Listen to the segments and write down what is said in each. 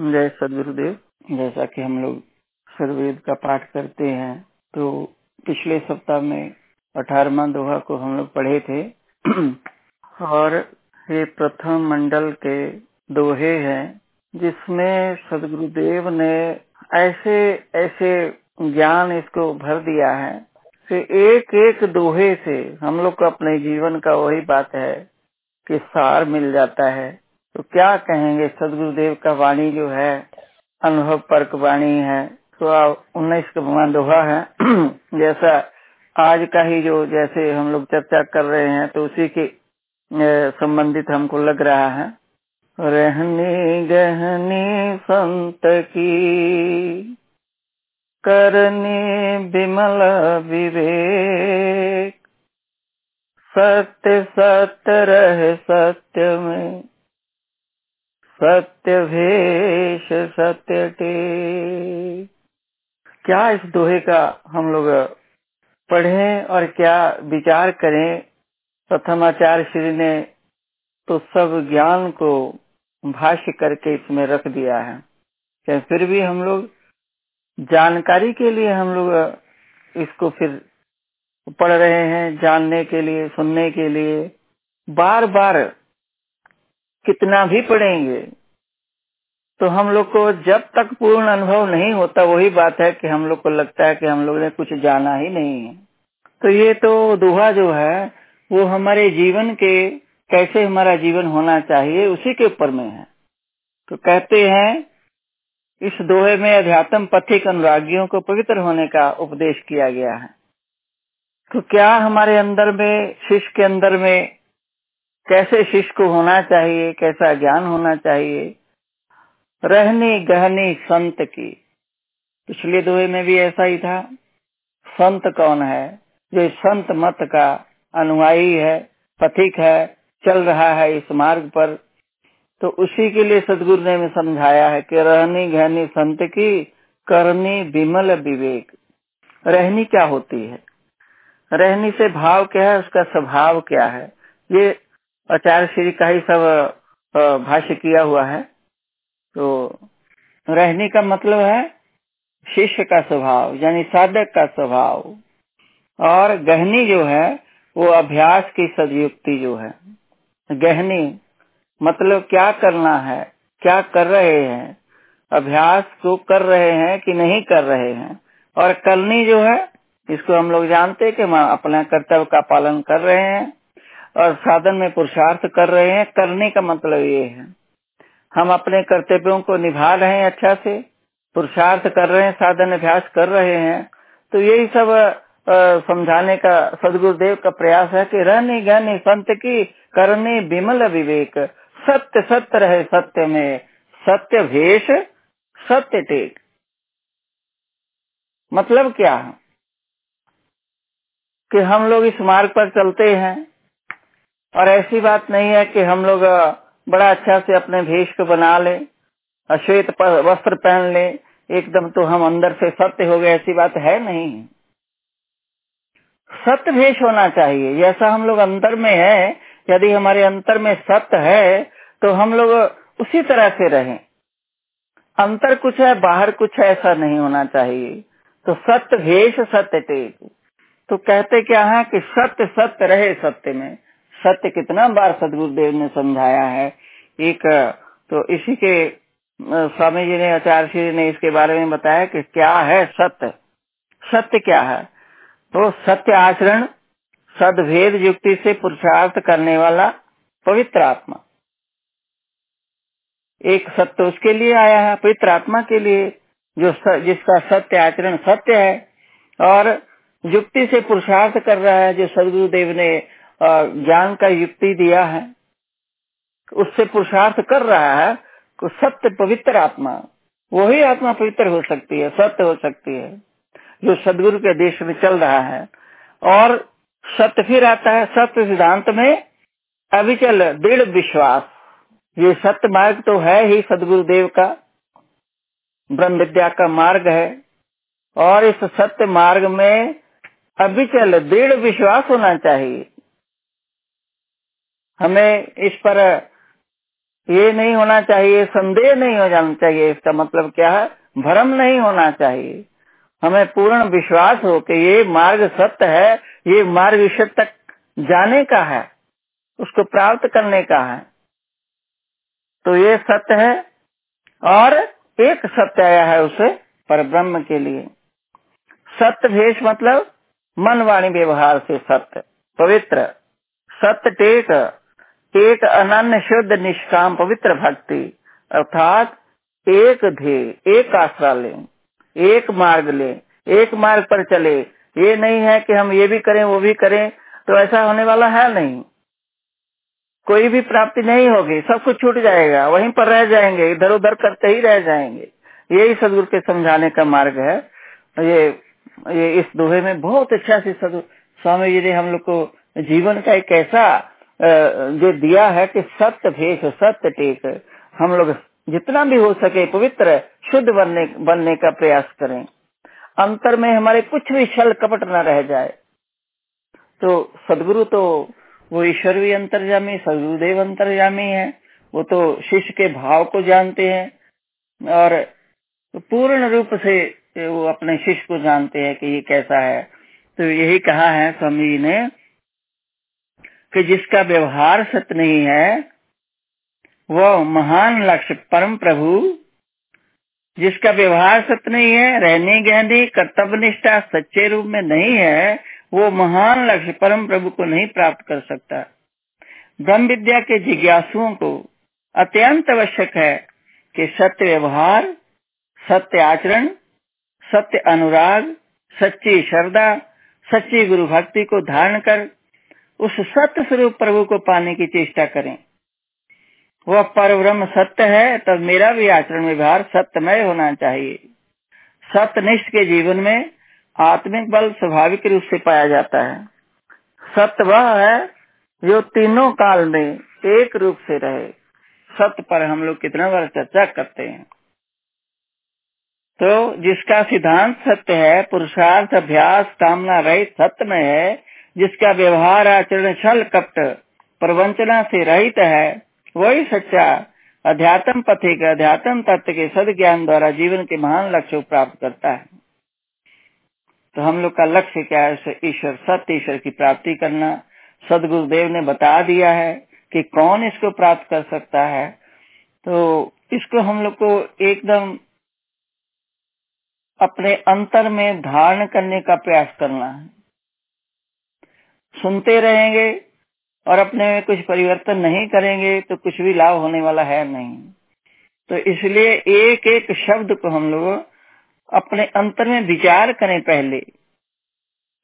जय सदगुरुदेव। जैसा कि हम लोग सर्वेद का पाठ करते हैं तो पिछले सप्ताह में अठारवा दोहा को हम लोग पढ़े थे। और ये प्रथम मंडल के दोहे हैं, जिसमें सदगुरुदेव ने ऐसे ऐसे ज्ञान इसको भर दिया है कि एक एक दोहे से हम लोग को अपने जीवन का वही बात है कि सार मिल जाता है। तो क्या कहेंगे? सदगुरुदेव का वाणी जो है अनुभव परक वाणी है। तो उन्नीस का दोहा है। जैसा आज का ही जो जैसे हम लोग चर्चा कर रहे हैं तो उसी के संबंधित हमको लग रहा है। रहनी गहनी संत की, करनी विमल विवेक। सत्य सत्य रह सत्य में। सत्य भेष सत्य टे क्या इस दोहे का हम लोग पढ़ें और क्या विचार करें? प्रथमाचार्य श्री ने तो सब ज्ञान को भाष्य करके इसमें रख दिया है। फिर भी हम लोग जानकारी के लिए हम लोग इसको फिर पढ़ रहे हैं, जानने के लिए, सुनने के लिए? बार बार कितना भी पढ़ेंगे तो हम लोग को जब तक पूर्ण अनुभव नहीं होता, वही बात है कि हम लोग को लगता है कि हम लोग ने कुछ जाना ही नहीं है। तो ये तो दोहा जो है, वो हमारे जीवन के, कैसे हमारा जीवन होना चाहिए, उसी के ऊपर में है। तो कहते हैं, इस दोहे में अध्यात्म पथिक अनुरागियों को पवित्र होने का उपदेश किया गया है। तो क्या हमारे अंदर में, शिष्य के अंदर में कैसे शिष्य को होना चाहिए, कैसा ज्ञान होना चाहिए। रहनी गहनी संत की। पिछले दोहे में भी ऐसा ही था। संत कौन है? जो संत मत का अनुयायी है, पथिक है, चल रहा है इस मार्ग पर। तो उसी के लिए सदगुरु ने समझाया है कि रहनी गहनी संत की, करनी विमल विवेक। रहनी क्या होती है? रहनी से भाव क्या है, उसका स्वभाव क्या है? ये आचार्य श्री का ही सब भाष्य किया हुआ है। तो रहने का मतलब है शिष्य का स्वभाव, यानी साधक का स्वभाव। और गहनी जो है, वो अभ्यास की सदयुक्ति जो है। गहनी मतलब क्या करना है, क्या कर रहे हैं, अभ्यास को कर रहे हैं कि नहीं कर रहे हैं। और करनी जो है, इसको हम लोग जानते हैं कि हम अपने कर्तव्य का पालन कर रहे हैं। और साधन में पुरुषार्थ कर रहे हैं, करने का मतलब ये है। हम अपने कर्तव्यों को निभा रहे हैं अच्छा से, पुरुषार्थ कर रहे हैं, साधन अभ्यास कर रहे हैं तो यही सब समझाने का सदगुरुदेव का प्रयास है कि रहनी गहनी, संत की करनी विमल विवेक, सत्य सत्य रहे सत्य में, सत्य भेष, सत्य टेक। मतलब क्या? है कि हम लोग इस मार्ग पर चलते हैं और ऐसी बात नहीं है कि हम लोग बड़ा अच्छा से अपने भेष को बना ले, अश्वेत वस्त्र पहन ले, एकदम तो हम अंदर से सत्य हो गए, ऐसी बात है नहीं। सत्य भेष होना चाहिए। जैसा हम लोग अंदर में है, यदि हमारे अंतर में सत्य है तो हम लोग उसी तरह से रहें। अंतर कुछ है, बाहर कुछ है, ऐसा नहीं होना चाहिए। तो सत्य भेष सत्य टेक तो कहते क्या है कि सत्य सत्य रहे सत्य में। सत्य कितना बार सदगुरुदेव ने समझाया है? एक तो इसी के स्वामी जी ने आचार्य श्री ने इसके बारे में बताया कि क्या है सत्य? सत्य क्या है? तो सत्य आचरण सदभेद युक्ति से पुरुषार्थ करने वाला पवित्र आत्मा। एक सत्य उसके लिए आया है पवित्र आत्मा के लिए जो स, जिसका सत्य आचरण सत्य है और युक्ति से पुरुषार्थ कर रहा है जो सदगुरुदेव ने ज्ञान का युक्ति दिया है। उससे पुरुषार्थ कर रहा है तो सत्य पवित्र आत्मा, वही आत्मा पवित्र हो सकती है, सत्य हो सकती है, जो सदगुरु के देश में चल रहा है। और सत्य फिर आता है, सत्य सिद्धांत में अविचल, दृढ़ विश्वास। ये सत्य मार्ग तो है ही सदगुरु देव का, ब्रह्म विद्या का मार्ग है। और इस सत्य मार्ग में अविचल, दृढ़ विश्वास होना चाहिए। हमें इस पर ये नहीं होना चाहिए, संदेह नहीं हो जाना चाहिए। इसका मतलब क्या है? भ्रम नहीं होना चाहिए। हमें पूर्ण विश्वास हो कि ये मार्ग सत्य है, ये मार्ग ईश्वर तक जाने का है, उसको प्राप्त करने का है। तो ये सत्य है और एक सत्य आया है उसे पर ब्रह्म के लिए। सत्य भेष मतलब मन वाणी व्यवहार से सत्य, पवित्र सत्य टेक एक अनन्य शुद्ध निष्काम पवित्र भक्ति, अर्थात एक ध्येय, एक आश्रा ले, एक मार्ग ले, एक मार्ग पर चले। ये नहीं है कि हम ये भी करें, वो भी करें तो ऐसा होने वाला है नहीं। कोई भी प्राप्ति नहीं होगी, सब कुछ छूट जाएगा, वहीं पर रह जाएँगे, इधर उधर करते ही रह जाएँगे। यही सदगुरु के समझाने का मार्ग है। ये ये इस दोहे में बहुत अच्छा से सदगुरु, स्वामी जी ने हम लोग को जीवन का एक ऐसा जो दिया है कि सत्य भेष, सत्य टेक, हम लोग जितना भी हो सके पवित्र, शुद्ध बनने बनने का प्रयास करें। अंतर में हमारे कुछ भी छल कपट न रह जाए। तो सदगुरु तो वो ईश्वर भी अंतर्जामी सदगुरुदेव अंतर्जामी है। वो तो शिष्य के भाव को जानते हैं और पूर्ण रूप से वो अपने शिष्य को जानते हैं कि ये कैसा है। तो यही कहा है स्वामी जी ने कि जिसका व्यवहार सत्य नहीं है, वह महान लक्ष्य, परम प्रभु। जिसका व्यवहार सत्य नहीं है, रहने गहने, कर्तव्य निष्ठा सच्चे रूप में नहीं है, वो महान लक्ष्य, परम प्रभु को नहीं प्राप्त कर सकता। ब्रह्म विद्या के जिज्ञासुओं को अत्यंत आवश्यक है कि सत्य व्यवहार, सत्य आचरण, सत्य अनुराग, सच्ची श्रद्धा, सच्ची गुरु भक्ति को धारण कर उस सत्य स्वरूप प्रभु को पाने की चेष्टा करें। वह पर ब्रह्म सत्य है, तब मेरा भी आचरण व्यवहार सत्यमय होना चाहिए। सत्यनिष्ठ के जीवन में आत्मिक बल स्वाभाविक रूप से पाया जाता है। सत्य वह है जो तीनों काल में एक रूप से रहे। सत्य पर हम लोग कितना बार चर्चा करते हैं। तो जिसका सिद्धांत सत्य है, पुरुषार्थ, अभ्यास, कामना रहित सत्य में है जिसका व्यवहार आचरण छल कपट प्रवंचना से रहित है, वही सच्चा अध्यात्म पथिक, अध्यात्म तत्व के सद ज्ञान द्वारा जीवन के महान लक्ष्य को प्राप्त करता है। तो हम लोग का लक्ष्य क्या है? ईश्वर सत्य ईश्वर की प्राप्ति करना। सदगुरुदेव ने बता दिया है कि कौन इसको प्राप्त कर सकता है। तो इसको हम लोग को एकदम अपने अंतर में धारण करने का प्रयास करना है। सुनते रहेंगे और अपने में कुछ परिवर्तन नहीं करेंगे तो कुछ भी लाभ होने वाला है नहीं। तो इसलिए एक एक शब्द को हम लोग अपने अंतर में विचार करें पहले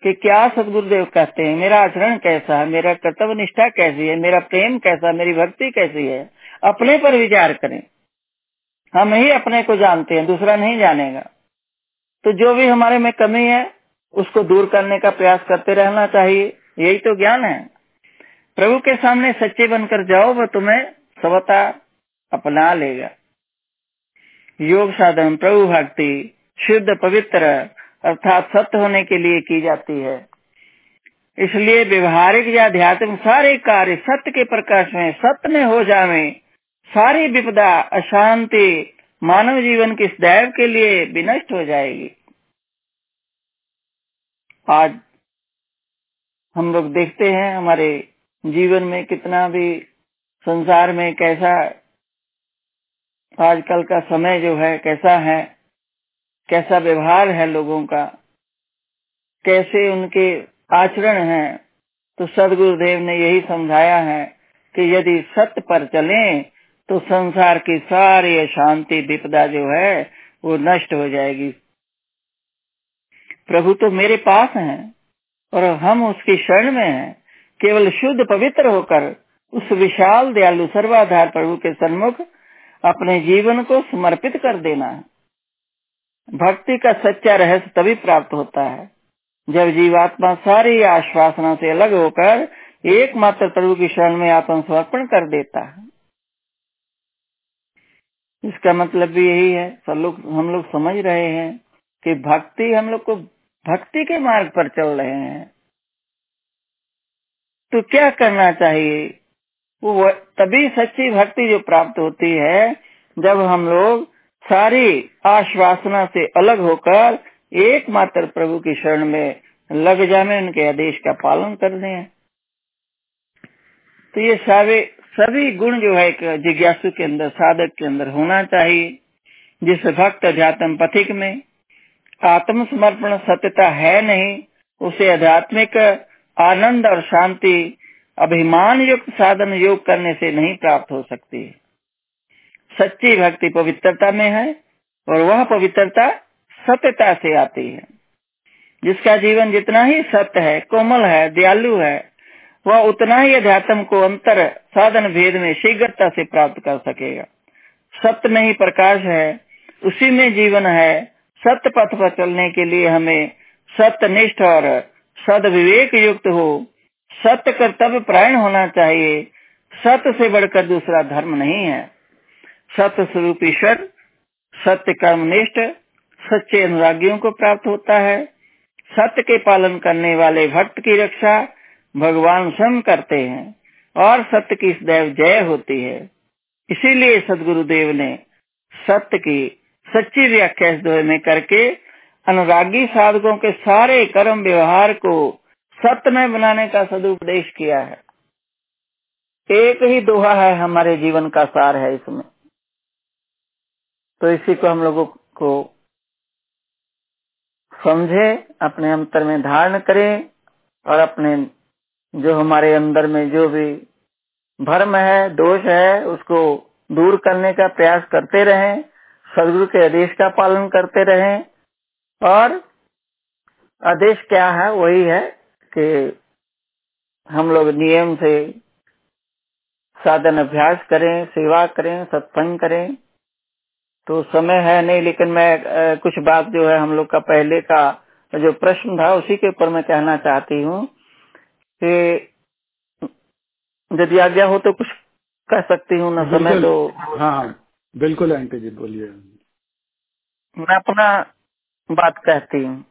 कि क्या सदगुरुदेव कहते हैं, मेरा आचरण कैसा है, मेरा कर्तव्य निष्ठा कैसी है, मेरा प्रेम कैसा मेरी भक्ति कैसी है, अपने पर विचार करें। हम ही अपने को जानते हैं, दूसरा नहीं जानेगा। तो जो भी हमारे में कमी है, उसको दूर करने का प्रयास करते रहना चाहिए। यही तो ज्ञान है। प्रभु के सामने सच्चे बनकर जाओ वो तुम्हें स्वता अपना लेगा। योग साधन, प्रभु भक्ति, शुद्ध, पवित्र, अर्थात सत्य होने के लिए की जाती है। इसलिए व्यवहारिक या आध्यात्मिक सारे कार्य सत्य के प्रकाश में, सत्य में हो जावे, सारी विपदा, अशांति, मानव जीवन की दैव के लिए विनष्ट हो जाएगी। आज हम लोग देखते हैं हमारे जीवन में कितना भी संसार में कैसा आजकल का समय जो है, कैसा है, कैसा व्यवहार है लोगों का, कैसे उनके आचरण है तो सदगुरुदेव ने यही समझाया है कि यदि सत्य पर चलें तो संसार की सारी अशांति, विपदा जो है, वो नष्ट हो जाएगी। प्रभु तो मेरे पास हैं। और हम उसकी शरण में हैं, केवल शुद्ध पवित्र होकर उस विशाल दयालु सर्वाधार प्रभु के सन्मुख अपने जीवन को समर्पित कर देना है। भक्ति का सच्चा रहस्य तभी प्राप्त होता है, जब जीवात्मा सारी आश्वासना से अलग होकर एकमात्र प्रभु की शरण में आत्मसमर्पण कर देता है। इसका मतलब भी यही है, सब लोग, हम लोग समझ रहे हैं कि भक्ति हम लोग को भक्ति के मार्ग पर चल रहे हैं तो क्या करना चाहिए? वो तभी सच्ची भक्ति जो प्राप्त होती है, जब हम लोग सारी आश्वासना से अलग होकर एकमात्र प्रभु की शरण में लग जाने, उनके आदेश का पालन कर दें। तो ये सारे, सभी गुण जो है जिज्ञासु के अंदर, साधक के अंदर होना चाहिए। जिस भक्त अध्यात्म पथिक में आत्म समर्पण सत्यता है नहीं, उसे आध्यात्मिक आनंद और शांति अभिमान युक्त साधन योग करने से नहीं प्राप्त हो सकती। सच्ची भक्ति पवित्रता में है और वह पवित्रता सत्यता से आती है। जिसका जीवन जितना ही सत्य है, कोमल है, दयालु है, वह उतना ही अध्यात्म को अंतर साधन भेद में शीघ्रता से प्राप्त कर सकेगा। सत्य में ही प्रकाश है, उसी में जीवन है सत्य पथ पर चलने के लिए हमें सत्यनिष्ठ और सद विवेक युक्त हो। सत्य कर्तव्य प्रायण होना चाहिए। सत्य से बढ़कर दूसरा धर्म नहीं है। सत्य स्वरूप ईश्वर, सत्य कर्मनिष्ठ सच्चे अनुरागियों को प्राप्त होता है। सत्य के पालन करने वाले भक्त की रक्षा भगवान स्वयं करते हैं और सत्य की सदैव जय होती है। इसीलिए सदगुरुदेव ने सत्य की सच्ची व्याख्या इस दोहे में करके अनुरागी साधकों के सारे कर्म व्यवहार को सत्य में बनाने का सदुपदेश किया है। एक ही दोहा है हमारे जीवन का सार है इसमें। तो इसी को हम लोगों को समझे, अपने अंतर में धारण करें और अपने जो हमारे अंदर में जो भी भर्म है, दोष है, उसको दूर करने का प्रयास करते रहें। सदगुरु के आदेश का पालन करते रहें। और आदेश क्या है? वही है कि हम लोग नियम से साधन अभ्यास करें सेवा करें सत्संग करें। तो समय है नहीं लेकिन मैं कुछ बात जो है हम लोग का पहले का जो प्रश्न था उसी के ऊपर मैं कहना चाहती हूँ कि यदि आज्ञा हो तो कुछ कह सकती हूँ न समय तो हाँ। बिल्कुल आंटी जी, बोलिए। मैं अपना बात कहती हूँ।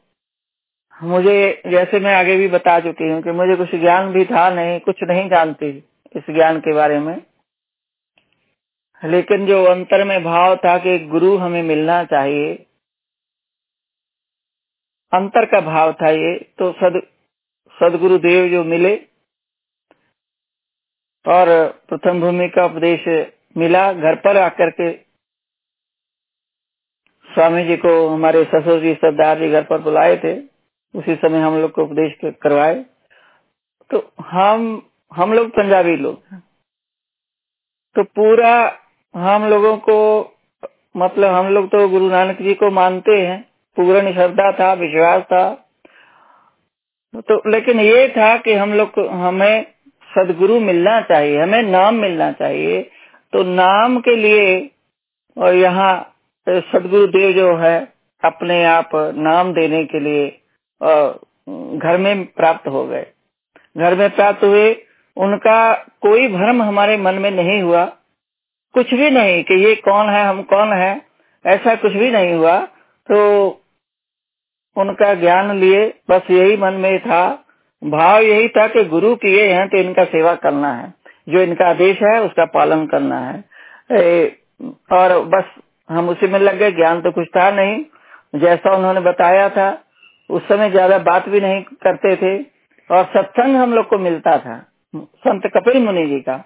मुझे जैसे मैं आगे भी बता चुकी हूँ कि मुझे कुछ ज्ञान भी था नहीं, कुछ नहीं जानती इस ज्ञान के बारे में। लेकिन जो अंतर में भाव था कि गुरु हमें मिलना चाहिए, अंतर का भाव था ये तो सद सदगुरु देव जो मिले, और प्रथम भूमि का उपदेश मिला घर पर आकर के। स्वामी जी को हमारे ससुर जी, सरदार जी घर पर बुलाए थे। उसी समय हम लोग को उपदेश करवाए। तो हम हम लोग पंजाबी लोग तो पूरा हम लोगों को मतलब हम लोग तो गुरु नानक जी को मानते हैं। पूर्ण श्रद्धा था, विश्वास था। तो लेकिन ये था कि हम लोग हमें सदगुरु मिलना चाहिए, हमें नाम मिलना चाहिए। तो नाम के लिए, और यहाँ सदगुरु देव जो है, अपने आप नाम देने के लिए घर में प्राप्त हो गए। घर में प्राप्त हुए, उनका कोई भ्रम हमारे मन में नहीं हुआ। कुछ भी नहीं कि ये कौन है, हम कौन है, ऐसा कुछ भी नहीं हुआ। तो उनका ज्ञान लिए, बस यही मन में था। भाव यही था कि गुरु किए हैं तो इनका सेवा करना है। जो इनका आदेश है, उसका पालन करना है। और बस हम उसी में लग गए, ज्ञान तो कुछ था नहीं। जैसा उन्होंने बताया था, उस समय ज़्यादा बात भी नहीं करते थे। और सत्संग हम लोग को मिलता था, संत कपिल मुनि जी का।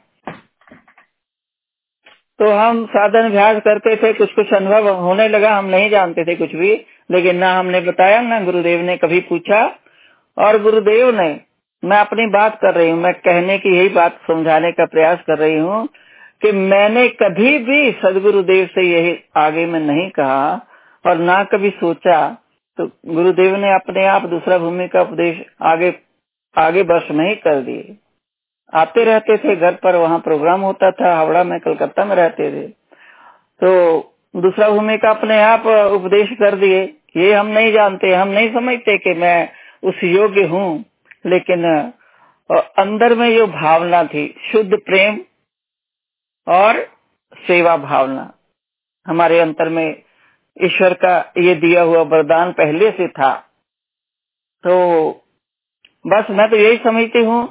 तो हम साधन अभ्यास करते थे कुछ कुछ अनुभव होने लगा, हम नहीं जानते थे कुछ भी। लेकिन ना हमने बताया, ना गुरुदेव ने कभी पूछा। और गुरुदेव ने मैं अपनी बात कर रही हूँ, मैं कहने की यही बात समझाने का प्रयास कर रही हूँ कि मैंने कभी भी सदगुरुदेव से यही आगे में नहीं कहा और ना कभी सोचा। तो गुरुदेव ने अपने आप दूसरा भूमि का उपदेश आगे आगे वर्ष में ही कर दिए। आते रहते थे घर पर, वहाँ प्रोग्राम होता था, हावड़ा में, कलकत्ता में रहते थे। तो दूसरा भूमि का अपने आप उपदेश कर दिए। ये हम नहीं जानते, हम नहीं समझते कि मैं उस योग्य हूँ। लेकिन अंदर में जो भावना थी शुद्ध प्रेम और सेवा भावना। हमारे अंतर में ईश्वर का ये दिया हुआ वरदान पहले से था। तो बस मैं तो यही समझती हूँ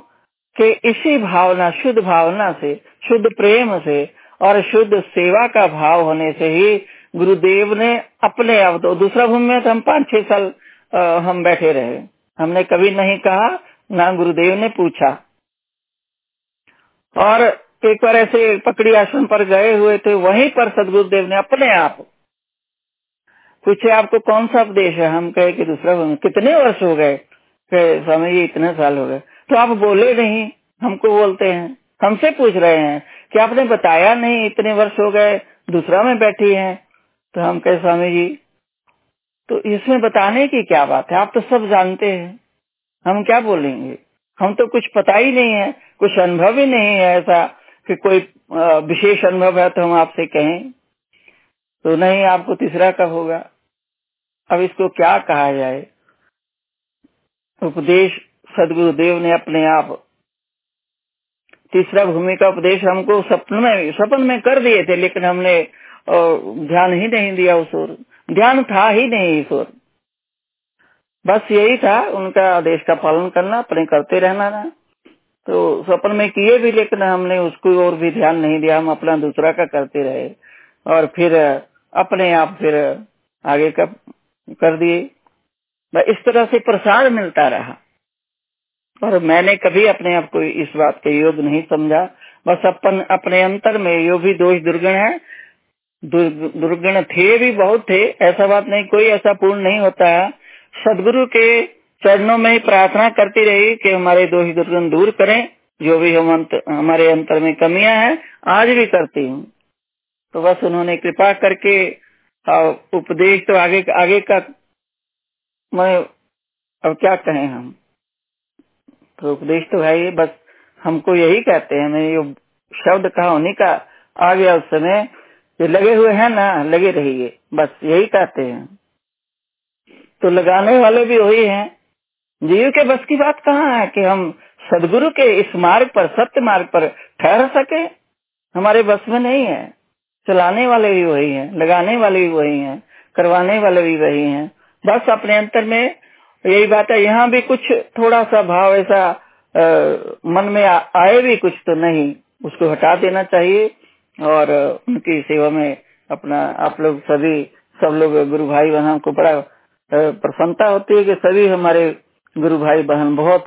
कि इसी भावना शुद्ध भावना से शुद्ध प्रेम से और शुद्ध सेवा का भाव होने से ही गुरुदेव ने अपने आप तो दूसरा भूमि में तो हम पाँच छह साल आ, हम बैठे रहे। हमने कभी नहीं कहा, ना गुरुदेव ने पूछा। और एक बार ऐसे पकड़ी आश्रम पर गए हुए थे, वहीं पर सदगुरुदेव ने अपने आप पूछे, आपको कौन सा उपदेश है? हम कहे कि, दूसरा कितने वर्ष हो गए? स्वामी जी, इतने साल हो गए। तो आप बोले नहीं, हमको बोलते हैं। हमसे पूछ रहे हैं कि, आपने बताया नहीं इतने वर्ष हो गए, दूसरा में बैठी हैं? तो हम कहे, स्वामी जी तो इसमें बताने की क्या बात है? आप तो सब जानते हैं। हम क्या बोलेंगे? हम तो कुछ पता ही नहीं है, कुछ अनुभव ही नहीं है ऐसा कि कोई विशेष अनुभव है तो हम आपसे कहें। तो नहीं, आपको तीसरा का होगा। अब इसको क्या कहा जाए? उपदेश सदगुरुदेव ने अपने आप तीसरा भूमि का उपदेश हमको सपन में सपन में कर दिए थे, लेकिन हमने ध्यान ही नहीं दिया उस ओर। ध्यान था ही नहीं ओर। बस यही था, उनका आदेश का पालन करना, अपने करते रहना ना। तो स्वप्न में किए भी, लेकिन हमने उसको और भी ध्यान नहीं दिया, हम अपना दूसरा का करते रहे। और फिर अपने आप फिर आगे का कर दिए। इस तरह से प्रसार मिलता रहा। और मैंने कभी अपने आप को इस बात के योग नहीं समझा। बस अपन, अपने अंतर में, यो भी दोष दुर्गुण है दुर्गुण थे भी बहुत थे ऐसा बात नहीं कोई ऐसा पूर्ण नहीं होता। है सदगुरु के चरणों में ही प्रार्थना करती रही कि हमारे दो ही दुर्गुण दूर करें जो भी हम अंत, हमारे अंतर में कमियाँ हैं आज भी करती हूँ। तो बस उन्होंने कृपा करके उपदेश तो आगे आगे का मैं अब क्या कहें हम? तो उपदेश तो है बस हमको यही कहते हैं मैं ये शब्द कहा उन्हीं का आ गया उस समय ये लगे हुए हैं ना लगे रहिए। बस यही कहते हैं। तो लगाने वाले भी वही हैं। जीव के बस की बात कहाँ है कि हम सदगुरु के इस मार्ग पर सत्य मार्ग पर ठहर सके? हमारे बस में नहीं है। चलाने वाले भी वही हैं लगाने वाले भी वही हैं करवाने वाले भी वही हैं। बस अपने अंतर में यही बात है। यहाँ भी कुछ थोड़ा सा भाव ऐसा आ, मन में आ, आए भी कुछ तो नहीं। उसको हटा देना चाहिए। और उनकी सेवा में अपना, आप लोग सभी, सब लोग गुरु भाई बहन को बड़ा प्रसन्नता होती है कि सभी हमारे गुरु भाई बहन बहुत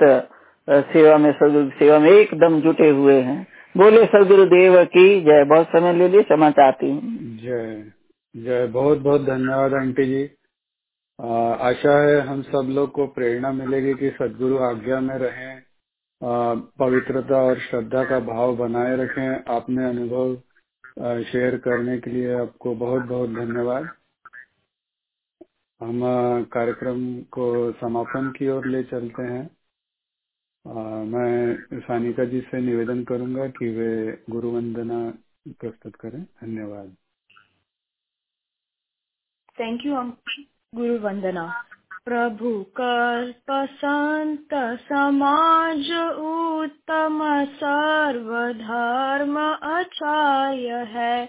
सेवा में, सदगुरु सेवा में एकदम जुटे हुए हैं। बोले, सदगुरु देव की जय। बहुत समय ले लिए, क्षमा चाहती हूँ। जय जय। बहुत बहुत धन्यवाद, आंटी जी। आशा है हम सब लोग को प्रेरणा मिलेगी कि सदगुरु आज्ञा में रहें पवित्रता और श्रद्धा का भाव बनाए रखें। आपने अनुभव शेयर करने के लिए आपको बहुत बहुत धन्यवाद। हम कार्यक्रम को समापन की ओर ले चलते हैं। आ, मैं सानिका जी से निवेदन करूँगा कि वे गुरु वंदना प्रस्तुत करें। धन्यवाद। थैंक यू गुरु वंदना प्रभु कल्प संत समाज उत्तम सर्वधर्म आचार्य है।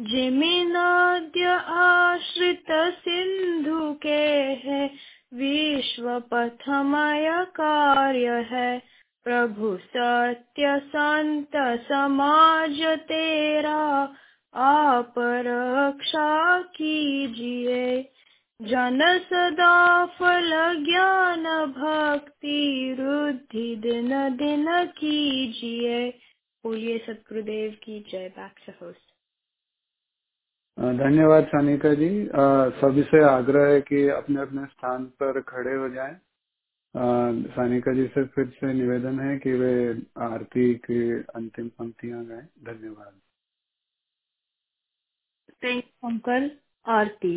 जिमिनाद्य आश्रित सिंधु के है। विश्व पथमय कार्य है। प्रभु सत्य संत समाज तेरा। आप रक्षा कीजिए। जन सदा फल ज्ञान भक्ति रुद्धि दिन दिन कीजिए। बोलिए सतगुरुदेव की जय बैक से होस्ट धन्यवाद सानिका जी। सभी से आग्रह है कि अपने अपने स्थान पर खड़े हो जाएँ। सानिका जी से फिर से निवेदन है कि वे आरती की अंतिम पंक्तियाँ गाएँ। धन्यवाद। अंकल आरती।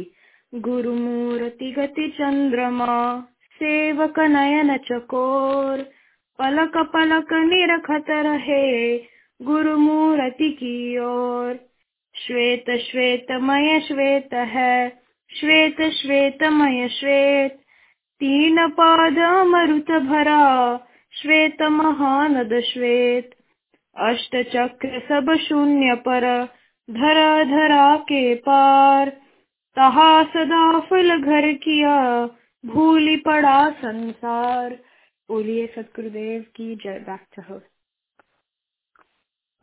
गुरुमूर्ति गति चंद्रमा सेवक नयन चकोर पलक पलक निरखत रहे गुरुमूर्ति की ओर श्वेत श्वेतमय श्वेत। है श्वेत श्वेतमय श्वेत। तीन पाद मरुत भरा श्वेत महानद श्वेत अष्ट चक्र सब शून्य पर धरा धरा के पार। तहा सदा फल घर किया, भूली पड़ा संसार। बोलिए सतगुरुदेव की जय बैक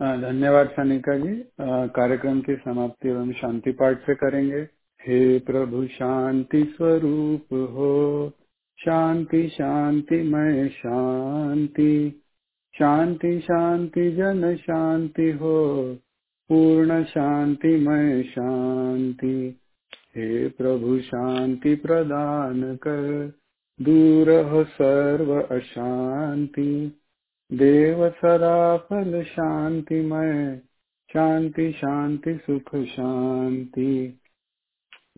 धन्यवाद सनिका जी। कार्यक्रम की समाप्ति एवं शांति पाठ से करेंगे। हे प्रभु, शांति स्वरूप हो। शांति शांति मय शांति। शांति शांति, जन शांति हो। पूर्ण शांति मय शांति। हे प्रभु शांति प्रदान कर, दूर हो सर्व अशांति। देव सदा फल शांतिमय, शांति शांति सुख शांति।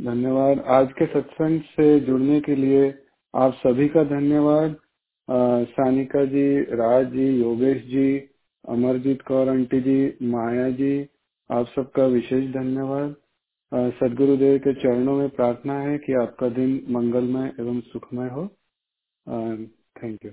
धन्यवाद आज के सत्संग से जुड़ने के लिए आप सभी का धन्यवाद। सानिका जी, राज जी, योगेश जी, अमरजीत कौर आंटी जी, माया जी, आप सबका विशेष धन्यवाद। सदगुरुदेव के चरणों में प्रार्थना है कि आपका दिन मंगलमय एवं सुखमय हो। Thank you.